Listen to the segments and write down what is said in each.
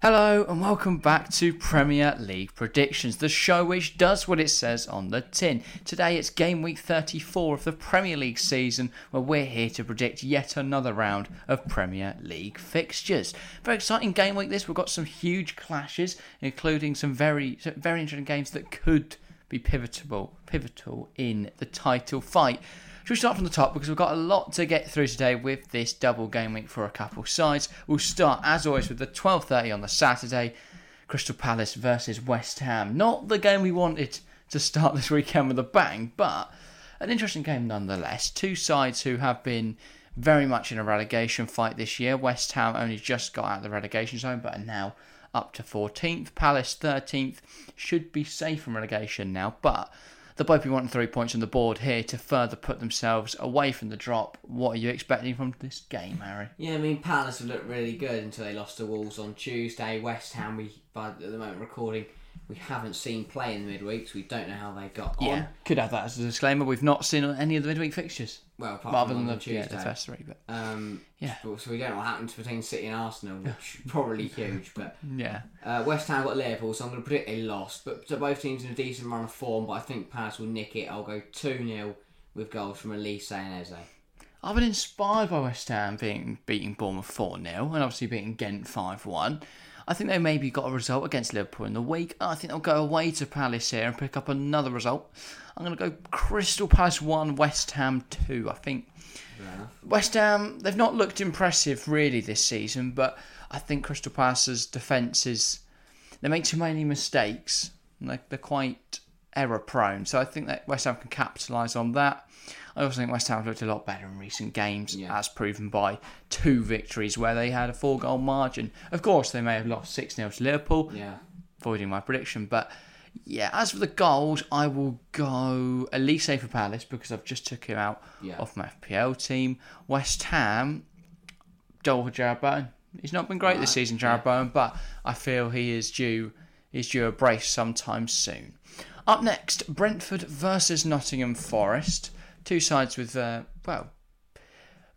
Hello and welcome back to Premier League Predictions, the show which does what it says on the tin. Today it's game week 34 of the Premier League season where we're here to predict yet another round of Premier League fixtures. Very exciting game week this. We've got some huge clashes, including some very very interesting games that could be pivotal pivotal in the title fight. Should we start from the top because we've got a lot to get through today with this double game week for a couple sides. We'll start as always with the 12:30 on the Saturday, Crystal Palace versus West Ham. Not the game we wanted to start this weekend with a bang, but an interesting game nonetheless. Two sides who have been very much in a relegation fight this year. West Ham only just got out of the relegation zone, but are now up to 14th. Palace 13th should be safe from relegation now, but they'll both be wanting three points on the board here to further put themselves away from the drop. What are you expecting from this game, Harry? Yeah, I mean Palace have looked really good until they lost to Wolves on Tuesday. West Ham, we by at the moment recording, we haven't seen play in the midweek, so we don't know how they got on. could have that as a disclaimer. We've not seen any of the midweek fixtures, Well, apart other from than the, yeah, Tuesday. the first three. But Um, Yeah. So we don't know what happens between City and Arsenal, which is probably huge. But yeah, uh, West Ham got Liverpool, so I'm going to predict they lost. But both teams in a decent run of form, but I think Palace will nick it. I'll go two 0 with goals from Olise and Eze. I've been inspired by West Ham being beating Bournemouth four 0 and obviously beating Ghent five one. I think they maybe got a result against Liverpool in the week. I think they'll go away to Palace here and pick up another result. I'm going to go Crystal Palace 1, West Ham 2. I think enough. West Ham, they've not looked impressive really this season, but I think Crystal Palace's defence is. They make too many mistakes. They're quite error prone. So I think that West Ham can capitalise on that. I also think West Ham have looked a lot better in recent games, Yeah. as proven by two victories where they had a four goal margin. Of course, they may have lost 6 0 to Liverpool, Yeah. avoiding my prediction. But yeah, as for the goals, I will go Olise for Palace because I've just took him out Yeah. off my FPL team. West Ham, Joel for Jarrod Bowen. He's not been great this season, Jarrod Bowen, but I feel he is due is due a brace sometime soon. Up next, Brentford versus Nottingham Forest. Two sides with uh, well,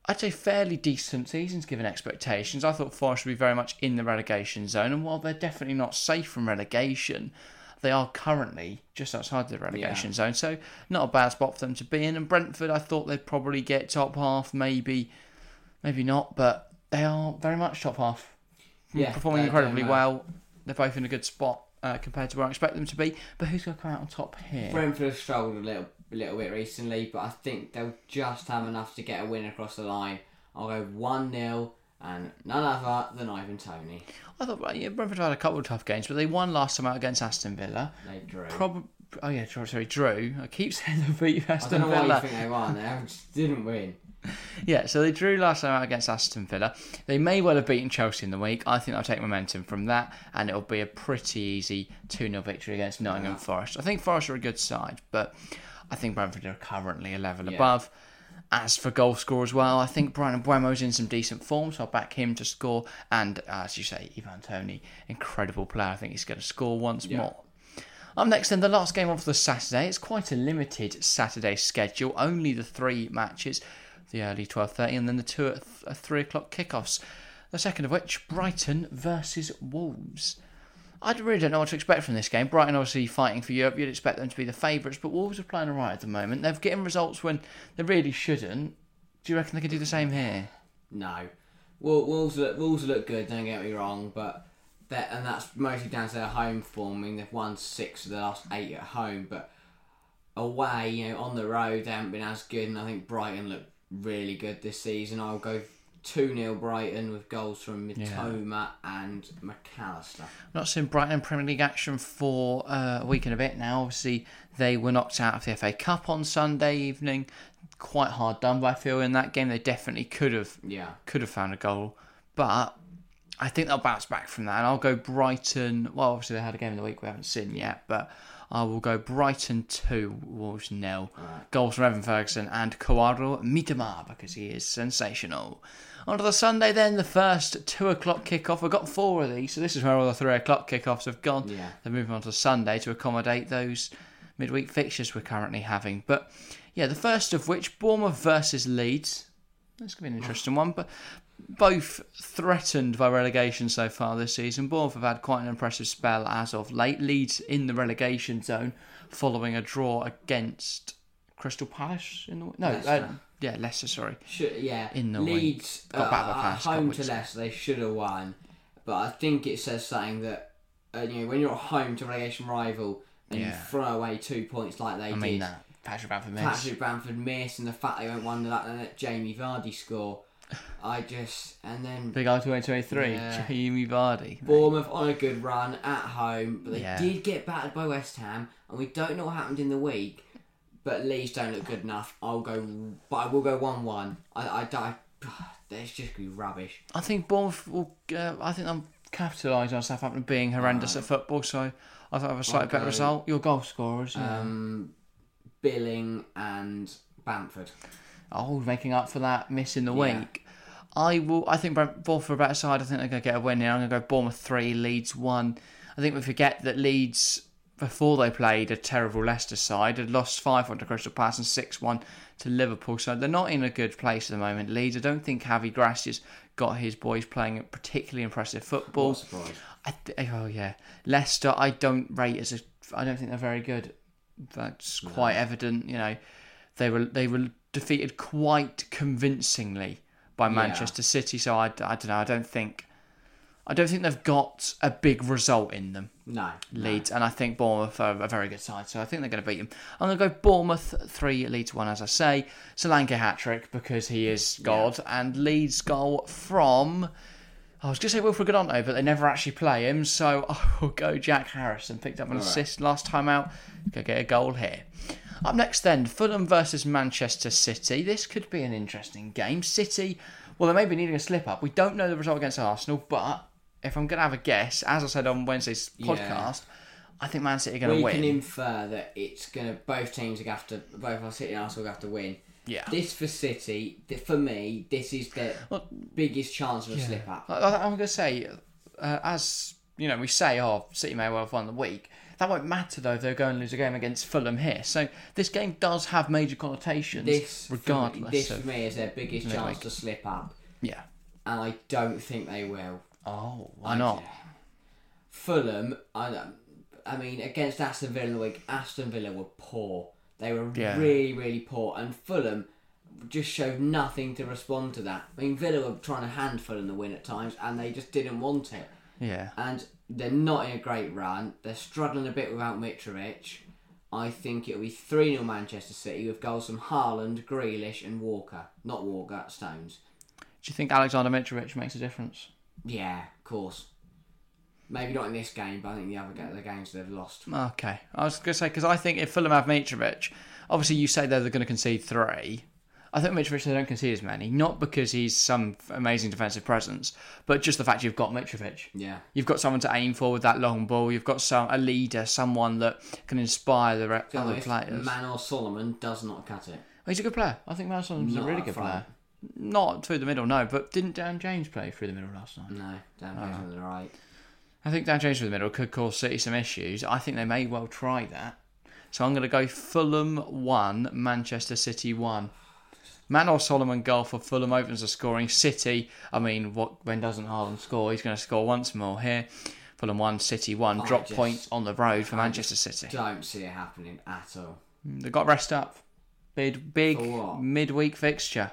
I'd say fairly decent seasons given expectations. I thought Forest would be very much in the relegation zone, and while they're definitely not safe from relegation, they are currently just outside the relegation zone. So not a bad spot for them to be in. And Brentford, I thought they'd probably get top half, maybe, maybe not, but they are very much top half. Yeah, performing incredibly well. They're both in a good spot uh, compared to where I expect them to be. But who's going to come out on top here? Brentford have struggled a little, a little bit recently, but I think they'll just have enough to get a win across the line. I'll go 1 0 and none other than Ivan Toney. I thought well, yeah, Brentford had a couple of tough games, but they won last time out against Aston Villa. They drew. Probably. Oh yeah, sorry, Drew. I keep saying they beat Aston Villa. I don't know why you think they won. They just didn't win. Yeah, so they drew last time out against Aston Villa. They may well have beaten Chelsea in the week. I think they'll take momentum from that, and it'll be a pretty easy 2 0 victory against Nottingham Forest. I think Forest are a good side, but I think Brentford are currently a level Yeah. above. As for goal score as well, I think Bryan Mbeumo's in some decent form, so I'll back him to score. And uh, as you say, Ivan Toney, incredible player. I think he's going to score once Yeah. more. Up next, then, the last game of the Saturday. It's quite a limited Saturday schedule. Only the three matches, the early twelve thirty, and then the two at th- uh, three o'clock kickoffs. The second of which, Brighton versus Wolves. I really don't know what to expect from this game. Brighton obviously fighting for Europe. You'd expect them to be the favourites, but Wolves are playing alright at the moment. They're getting results when they really shouldn't. Do you reckon they can do the same here? No. Wolves look, Wolves look good, don't get me wrong, but that and that's mostly down to their home form. I mean, they've won six of the last eight at home, but away, you know, on the road, they haven't been as good. And I think Brighton look really good this season. I'll go 2 0 Brighton with goals from Mitoma and Mac Allister. Not seen Brighton in Premier League action for uh, a week and a bit now. Obviously, they were knocked out of the FA Cup on Sunday evening. Quite hard done, by feel in that game they definitely could have Yeah. could have found a goal. But I think they'll bounce back from that. And I'll go Brighton. Well, obviously they had a game of the week we haven't seen yet, but I will go Brighton two, Wolves nil. Goals from Evan Ferguson and Kaoru Mitoma because he is sensational. On to the Sunday then, the first two o'clock kickoff. We've got four of these, so this is where all the three o'clock kickoffs have gone. Yeah. They're moving on to Sunday to accommodate those midweek fixtures we're currently having. But yeah, the first of which Bournemouth versus Leeds. That's going to be an interesting one. But both threatened by relegation so far this season. Bournemouth have had quite an impressive spell as of late. Leeds in the relegation zone following a draw against Crystal Palace in the no, uh, Leicester. yeah, Leicester. Sorry, Should, yeah, In the Leeds Got uh, back the at past home to. Leicester, they should have won. But I think it says something that uh, you know when you're at home to a relegation rival and you throw away two points like they I did. mean that Patrick Bamford miss. Patrick Bamford miss and the fact they went one that and let Jamie Vardy score. I just and then Big R twenty twenty three, Yeah. Jamie Vardy. Bournemouth on a good run at home, but they Yeah. did get battered by West Ham, and we don't know what happened in the week. But Leeds don't look good enough. I'll go, but I will go one-one. I, I, I, it's just gonna be rubbish. I think Bournemouth will. Uh, I think I'm capitalising on Southampton being horrendous at football, so I thought I have a slightly better go- result. Your goal scorers, yeah. Um, Billing and Bamford. Oh, making up for that miss in the Yeah. week. I will. I think Brent- Bournemouth are a better side. I think they're going to get a win here. I'm going to go Bournemouth three, Leeds one. I think we forget that Leeds before they played a terrible Leicester side had lost five one to Crystal Palace and six one to Liverpool. So they're not in a good place at the moment. Leeds. I don't think Javi Gracia's got his boys playing particularly impressive football. What a surprise. I th- oh yeah, Leicester. I don't rate as a. I don't think they're very good. That's quite evident. You know, they were they were defeated quite convincingly by Manchester City. So I, I don't know. I don't think. I don't think they've got a big result in them, No, no. Leeds, and I think Bournemouth are a very good side, so I think they're going to beat them. I'm going to go Bournemouth three, Leeds one, as I say. Solanke hat trick because he is God, and Leeds goal from I was going to say Wilfried Gnonto, but they never actually play him, so I will go Jack Harrison. Picked up an Alright. assist last time out. Go get a goal here. Up next, then, Fulham versus Manchester City. This could be an interesting game. City, well, they may be needing a slip up. We don't know the result against Arsenal, but if I'm going to have a guess, as I said on Wednesday's Yeah. podcast, I think Man City are going to win. we can infer that it's gonna both teams are gonna have to both our City and Arsenal are gonna have to win. Yeah. This for City, for me, this is the Well, biggest chance of a slip up. I- I- I'm going to say, uh, as you know, we say, oh, City may well have won the week. That won't matter though if they're going to lose a game against Fulham here. So this game does have major connotations, This, for me- regardless. this for me is their biggest midweek. chance to slip up, yeah. and I don't think they will. Oh, why I- not? Fulham, I, I mean, against Aston Villa week, Aston Villa were poor. They were Yeah. really, really poor, and Fulham just showed nothing to respond to that. I mean, Villa were trying to hand Fulham the win at times, and they just didn't want it. Yeah. And they're not in a great run. They're struggling a bit without Mitrovic. I think it'll be 3 0 Manchester City with goals from Haaland, Grealish, and Walker. Not Walker, Stones. Do you think Alexander Mitrovic makes a difference? Yeah, of course. Maybe not in this game, but I think the other ga- the games they've lost. Okay. I was going to say, because I think if Fulham have Mitrovic, obviously you say they're going to concede three. I think Mitrovic, they don't concede as many. Not because he's some amazing defensive presence, but just the fact you've got Mitrovic. Yeah. You've got someone to aim for with that long ball. You've got some a leader, someone that can inspire the re- other players. Manor Solomon does not cut it. he's a good player. I think Madison's a Not a really good front. player. Not through the middle, no. But didn't Dan James play through the middle last night? No, Dan plays on the right. I think Dan James through the middle could cause City some issues. I think they may well try that. So I'm going to go Fulham 1, Manchester City 1. Manor Solomon goal for Fulham opens the scoring. City, I mean, what when doesn't Haaland score? He's going to score once more here. Fulham 1, City 1. I Drop just- points on the road for I Manchester City. Don't see it happening at all. Hmm, they've got rest up. Big, big midweek fixture.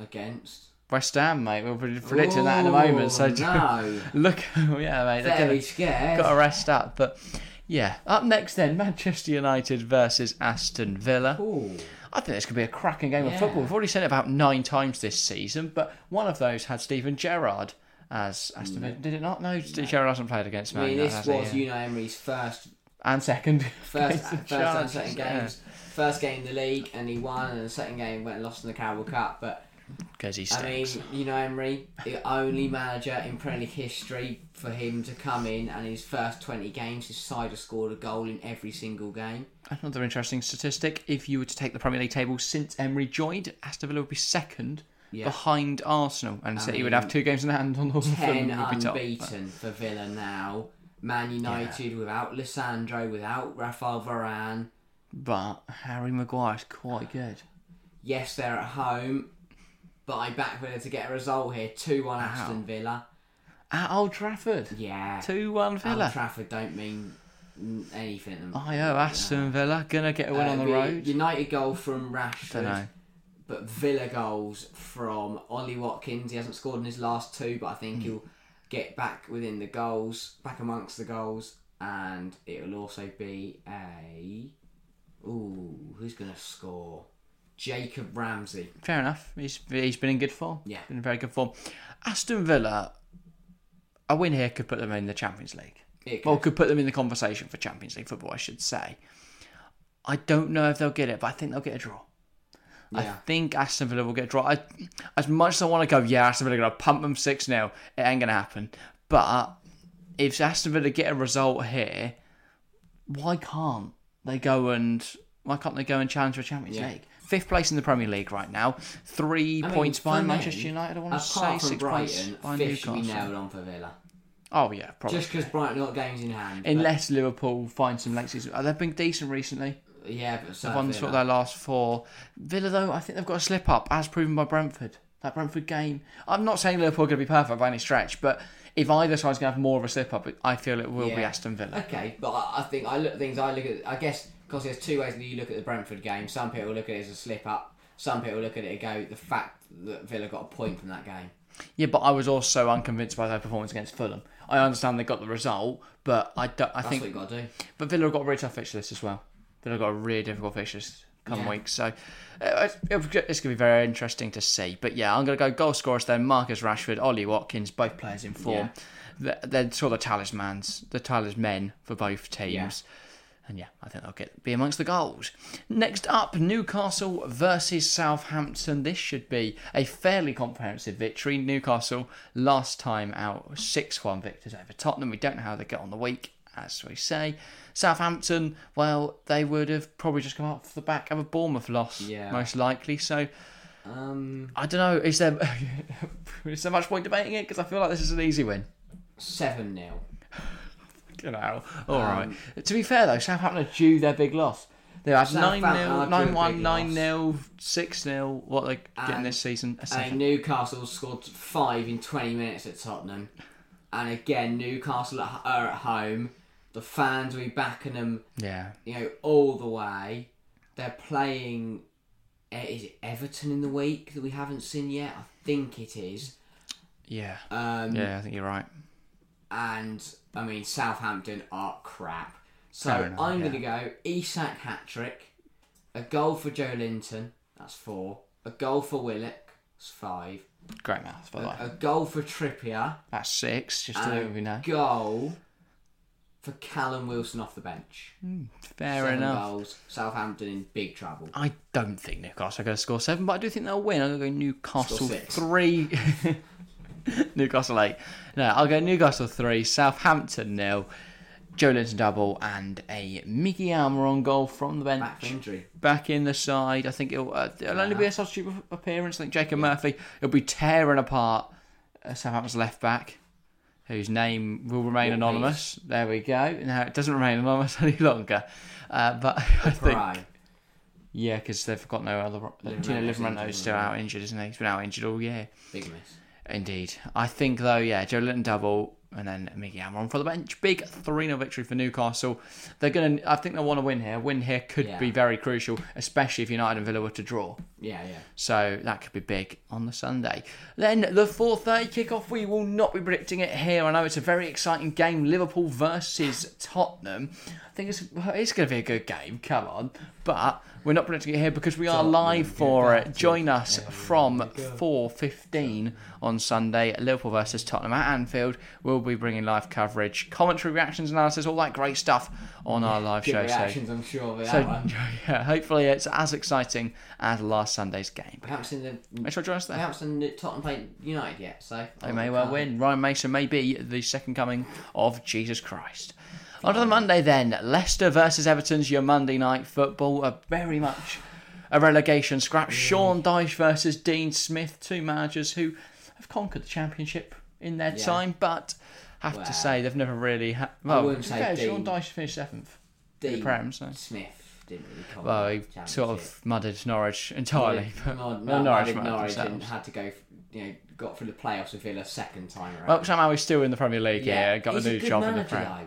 Against. West Ham, mate. We're predicting that in a moment. So no. look, yeah, mate. Very gonna, scared. got to rest up. But yeah, up next then, Manchester United versus Aston Villa. Ooh. I think this could be a cracking game of football. We've already said it about nine times this season, but one of those had Steven Gerrard as Aston mm. Villa. Did it not? No, Gerrard hasn't played against I mean, this was Yeah. Unai Emery's first, and second. first, first and second yeah. games. First game in the league, and he won, and the second game went and lost in the Carabao Cup. But because he I mean, stinks. Unai Emery, the only manager in Premier League history for him to come in, and his first twenty games, his side has scored a goal in every single game. Another interesting statistic: if you were to take the Premier League table since Emery joined, Aston Villa would be second Yeah. behind Arsenal, and City would have two games in hand on all of them. Ten be top. unbeaten for Villa now. Man United without Lisandro, without Rafael Varane. But Harry Maguire's quite good. Yes, they're at home. But I back Villa to get a result here. 2 1 Aston Villa. At Old Trafford. Yeah. 2 1 Villa. Old Trafford don't mean mm, anything. to them. Oh, Aston Villa gonna get a win Uh, on the road. United goal from Rashford. Don't know. But Villa goals from Ollie Watkins. He hasn't scored in his last two, but I think Hmm. he'll get back within the goals, back amongst the goals, and it'll also be a. Ooh, who's gonna score? Jacob Ramsey. Fair enough. He's he's been in good form. Yeah. been in very good form. Aston Villa, a win here could put them in the Champions League. It Well, could- could put them in the conversation for Champions League football, I should say. I don't know if they'll get it, but I think they'll get a draw. I think Aston Villa will get a draw. I, as much as I want to go, yeah, Aston Villa are going to pump them 6 0, it ain't going to happen. But if Aston Villa get a result here, why can't they go and why can't they go and challenge for a Champions Yeah. League? Fifth place in the Premier League right now, three I mean, points behind Manchester United. I want to say six points Brighton, behind fifth should be Newcastle. nailed on for Villa. Oh yeah, probably. Just because Brighton got games in hand. but- Unless Liverpool find some oh, they've been decent recently. yeah, but so They've won sort of their last four. Villa, though, I think they've got a slip up, as proven by Brentford. That Brentford game. I'm not saying Liverpool are going to be perfect by any stretch, but if either side's going to have more of a slip up, I feel it will be Aston Villa. Okay, but I, I think I look at things. I look at. I guess because there's two ways that you look at the Brentford game. Some people look at it as a slip up. Some people look at it and go the fact that Villa got a point from that game. Yeah, but I was also unconvinced by their performance against Fulham. I understand they got the result, but I, don't, I That's think what you got to do. But Villa have got a really tough fixture list as well. Villa have got a really difficult fixture list coming Yeah. weeks. So uh, it's, it's going to be very interesting to see. But yeah, I'm going to go goal scorers then. Marcus Rashford, Ollie Watkins, both players in form. They're, they're sort of the talismans, the talismen for both teams. And yeah, I think they'll get be amongst the goals. Next up, Newcastle versus Southampton. This should be a fairly comprehensive victory. Newcastle last time out, six one victors over Tottenham. We don't know how they get on the week, as we say. Southampton, well, they would have probably just come off the back of a Bournemouth loss, Yeah. most likely. So Um, I don't know. Is there is there much point debating it? Because I feel like this is an easy win. seven 0 You know, all right. Um, To be fair though, Southampton are due their big loss. They had 9 Southampton 0, are due 9 a 1, big 9 loss. 0, 6 0. What they're getting And- this season? A And. Newcastle scored five in 20 minutes at Tottenham. And again, Newcastle are at home. The fans will be backing them, Yeah. you know, all the way. They're playing. eh, Is it Everton in the week that we haven't seen yet? I think it is. Yeah. Um, Yeah, I think you're right. And I mean, Southampton are crap. So enough, I'm yeah. going to go Isak hat trick, a goal for Joelinton. That's four. A goal for Willock. That's five. Great maths, by the way. A goal for Trippier. That's six, just to let you know. a goal for Callum Wilson off the bench. Hmm, fair Seven enough. goals. Southampton in big trouble. I don't think Newcastle are going to score seven, but I do think they'll win. I'm going to go Newcastle three. Newcastle eight. No, I'll go Newcastle three, Southampton nil, Joelinton double, and a Mickey Almiron goal from the bench. Back injury. back in the side. I think it'll, uh, it'll only be a substitute appearance. I think Jacob Murphy will be tearing apart uh, Southampton's left back, whose name will remain What anonymous. There we go. Now it doesn't remain anonymous any longer. Uh, but I think, yeah, because they've got no other. Livramento Tino Livramento is still out injured, isn't he? He's been out injured all year. Big miss. Indeed. I think, though, yeah, Joelinton double and then Mickey Almiron for the bench. Big 3 0 victory for Newcastle. They're going to, I think they'll want to win here. Win here could Yeah. be very crucial, especially if United and Villa were to draw. Yeah, yeah. So that could be big on the Sunday. Then the 4:30 kickoff. We will not be predicting it here. I know it's a very exciting game. Liverpool versus Tottenham. I think it's it's going to be a good game. Come on, but we're not predicting it here because we are live for it. Join us from 4:15 on Sunday. Liverpool versus Tottenham at Anfield. We'll be bringing live coverage, commentary, reactions, analysis, all that great stuff on our live Good show. So- I'm sure, So, yeah, hopefully it's as exciting as last Sunday's game. Perhaps haven't the. Make sure join us there. Perhaps in the Tottenham play United yet, so. They may well win. Ryan Mason may be the second coming of Jesus Christ. On to the Monday then. Leicester versus Everton's your Monday night football. A very much a relegation scrap. Mm. Sean Dyche versus Dean Smith, two managers who have conquered the championship in their Yeah. time, but have Well, to say they've never really had. Well, say fair, Sean Dyche finished seventh. in Dean the Prem, so. Smith didn't really. call Well, he sort of mudded Norwich entirely. Yeah, but- Nor- Norwich Norwich, mudded Norwich and had to go. You know, got through the playoffs with Villa second time around. Well, somehow he's still in the Premier League. Yeah, got He's a new good job in the manager, Prem. though.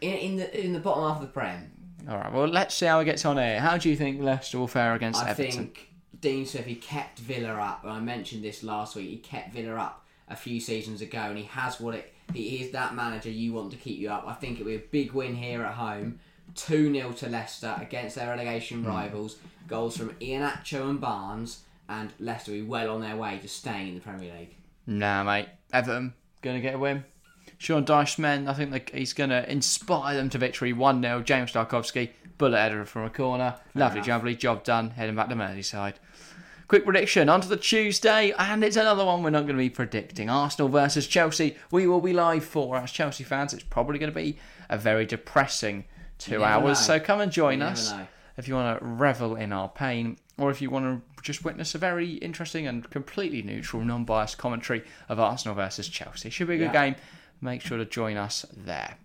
In, in the in the bottom half of the Prem, All right. Well, let's see how it gets on here. How do you think Leicester will fare against Everton? I Everton? think Dean Smith he kept Villa up. And I mentioned this last week. He kept Villa up a few seasons ago, and he has what it. He is that manager you want to keep you up. I think it'll be a big win here at home. 2 0 to Leicester against their Hmm. relegation rivals. Goals from Iheanacho and Barnes, and Leicester will be well on their way to staying in the Premier League. Nah, mate. Everton gonna get a win. Sean Dyche men, I think like, he's gonna inspire them to victory. One 0 James Tarkowski, bullet header from a corner. Lovely enough. jubbly, job done. Heading back to Merseyside. Quick prediction onto the Tuesday, and it's another one we're not going to be predicting. Arsenal versus Chelsea. We will be live for as Chelsea fans. It's probably going to be a very depressing two hours. know. So come and join us know. if you want to revel in our pain, or if you want to just witness a very interesting and completely neutral, non-biased commentary of Arsenal versus Chelsea. Should be a good Yeah. game. Make sure to join us there.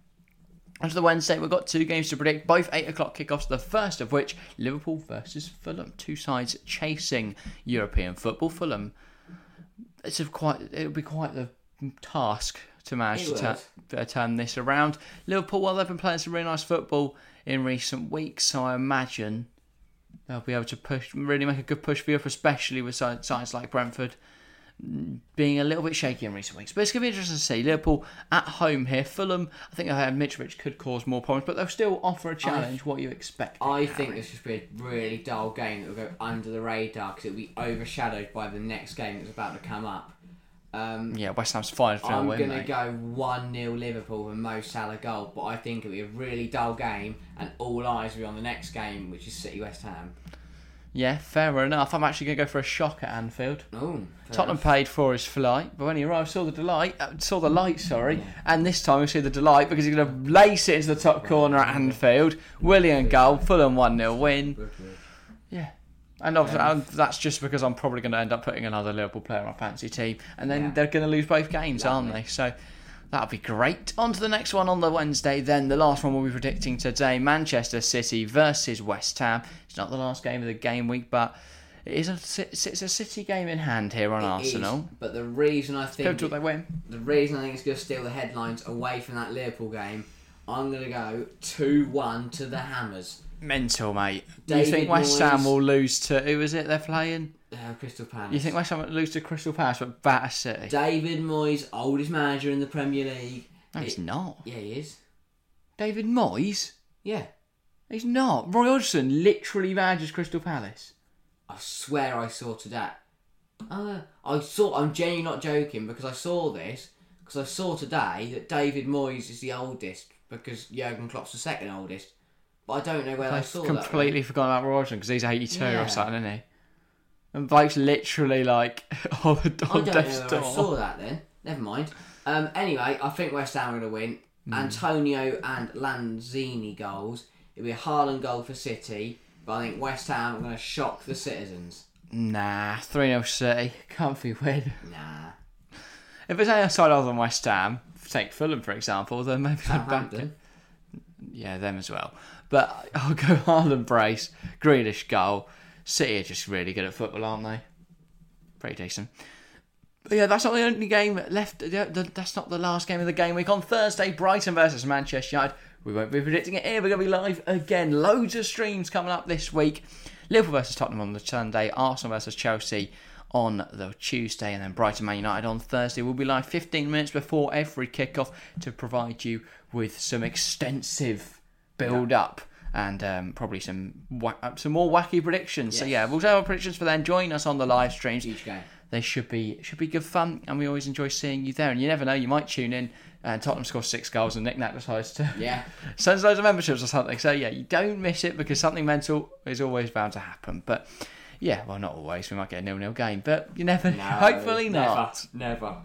On to the Wednesday, we've got two games to predict, both 8 o'clock kickoffs, the first of which, Liverpool versus Fulham. Two sides chasing European football. Fulham, it's a quite, it'll be quite the task to manage to uh, turn this around. Liverpool, well, they've been playing some really nice football in recent weeks, so I imagine they'll be able to push, really make a good push for Europe, especially with sides like Brentford being a little bit shaky in recent weeks. But it's going to be interesting to see. Liverpool at home here. Fulham, I think I heard Mitrovic could cause more problems, but they'll still offer a challenge. what you expect? I think this should be a really dull game that will go under the radar because it'll be overshadowed by the next game that's about to come up. Um, Yeah, West Ham's fine for I'm going to go 1 0 Liverpool with Mo Salah goal, but I think it'll be a really dull game and all eyes will be on the next game, which is City West Ham. Yeah, fair enough. I'm actually going to go for a shock at Anfield. Oh, Tottenham paid for his flight, but when he arrived, saw the delight, uh, saw the light, sorry, and this time we see the delight because he's going to lace it into the top corner at Anfield. Willian goal, Fulham 1 0 win. Yeah. And obviously, and that's just because I'm probably going to end up putting another Liverpool player on my fancy team, and then Yeah. they're going to lose both games, aren't they? So that'll be great. On to the next one on the Wednesday, then the last one we'll be predicting today Manchester City versus West Ham. It's not the last game of the game week, but it is a, it's a City game in hand here on Arsenal. but the reason I think they win. the reason I think it's going to steal the headlines away from that Liverpool game, I'm going to go 2 1 to the Hammers. Mental, mate. Do you think West Ham will lose to who is it they're playing? Uh, Crystal Palace. You think West Ham lose to Crystal Palace but batter City? David Moyes, oldest manager in the Premier League. no, It- not. Yeah, he is. David Moyes? Yeah. He's not. Roy Hodgson literally manages Crystal Palace. I swear I saw today. Uh, I saw. I'm genuinely not joking because I saw this because I saw today that David Moyes is the oldest because Jurgen Klopp's the second oldest. But I don't know where I I've saw completely forgotten about Roy Hodgson because he's 82 Yeah. or something, isn't he? And Blake's literally like on. I don't death's know I saw that then. Never mind. Um, anyway, I think West Ham are going to win. Hmm. Antonio and Lanzini goals. It'll be a Haaland goal for City, but I think West Ham are going to shock the citizens. Nah, 3 0 City. Comfy win. Nah. If it's any side other than West Ham, take Fulham for example, then maybe I'd back it. Yeah, them as well. But I'll go Haaland brace, Grealish goal. City are just really good at football, aren't they? Pretty decent. But yeah, that's not the only game left. That's not the last game of the game week. On Thursday, Brighton versus Manchester United. We won't be predicting it here. We're going to be live again. Loads of streams coming up this week. Liverpool versus Tottenham on the Sunday. Arsenal versus Chelsea on the Tuesday. And then Brighton Man United on Thursday. We'll be live 15 minutes before every kickoff to provide you with some extensive build up. And um, probably some wa- uh, some more wacky predictions. So yeah, we'll have our predictions for then. Join us on the live streams Huge game. they should be should be good fun, and we always enjoy seeing you there. And you never know, you might tune in and Tottenham scores six goals, and Nick Nat decides to Yeah. sends loads of memberships or something. So yeah, you don't miss it because something mental is always bound to happen. But yeah, well, not always. We might get a nil-nil game, but you never. No, hopefully never, not. Never.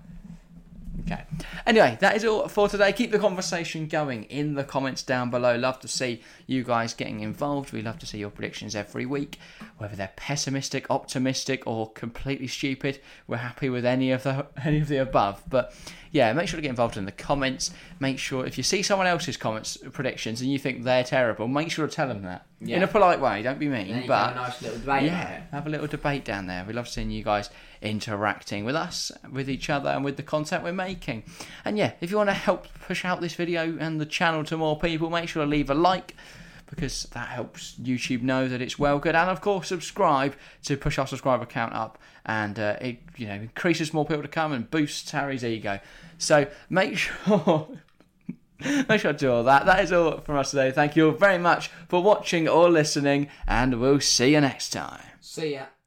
Okay. Anyway, that is all for today. Keep the conversation going in the comments down below. Love to see you guys getting involved. We love to see your predictions every week, whether they're pessimistic, optimistic, or completely stupid. We're happy with any of the any of the above. But yeah, make sure to get involved in the comments. Make sure if you see someone else's comments predictions and you think they're terrible, make sure to tell them that in a polite way. Don't be mean, but have a nice little debate yeah, have a little debate down there. We love seeing you guys interacting with us, with each other, and with the content we're making. And yeah, if you want to help push out this video and the channel to more people, make sure to leave a like because that helps YouTube know that it's well good. And of course, subscribe to push our subscriber count up, and uh, it you know increases more people to come and boosts Harry's ego. So make sure. Make sure to do all that. That is all from us today. Thank you all very much for watching or listening, and we'll see you next time. See ya.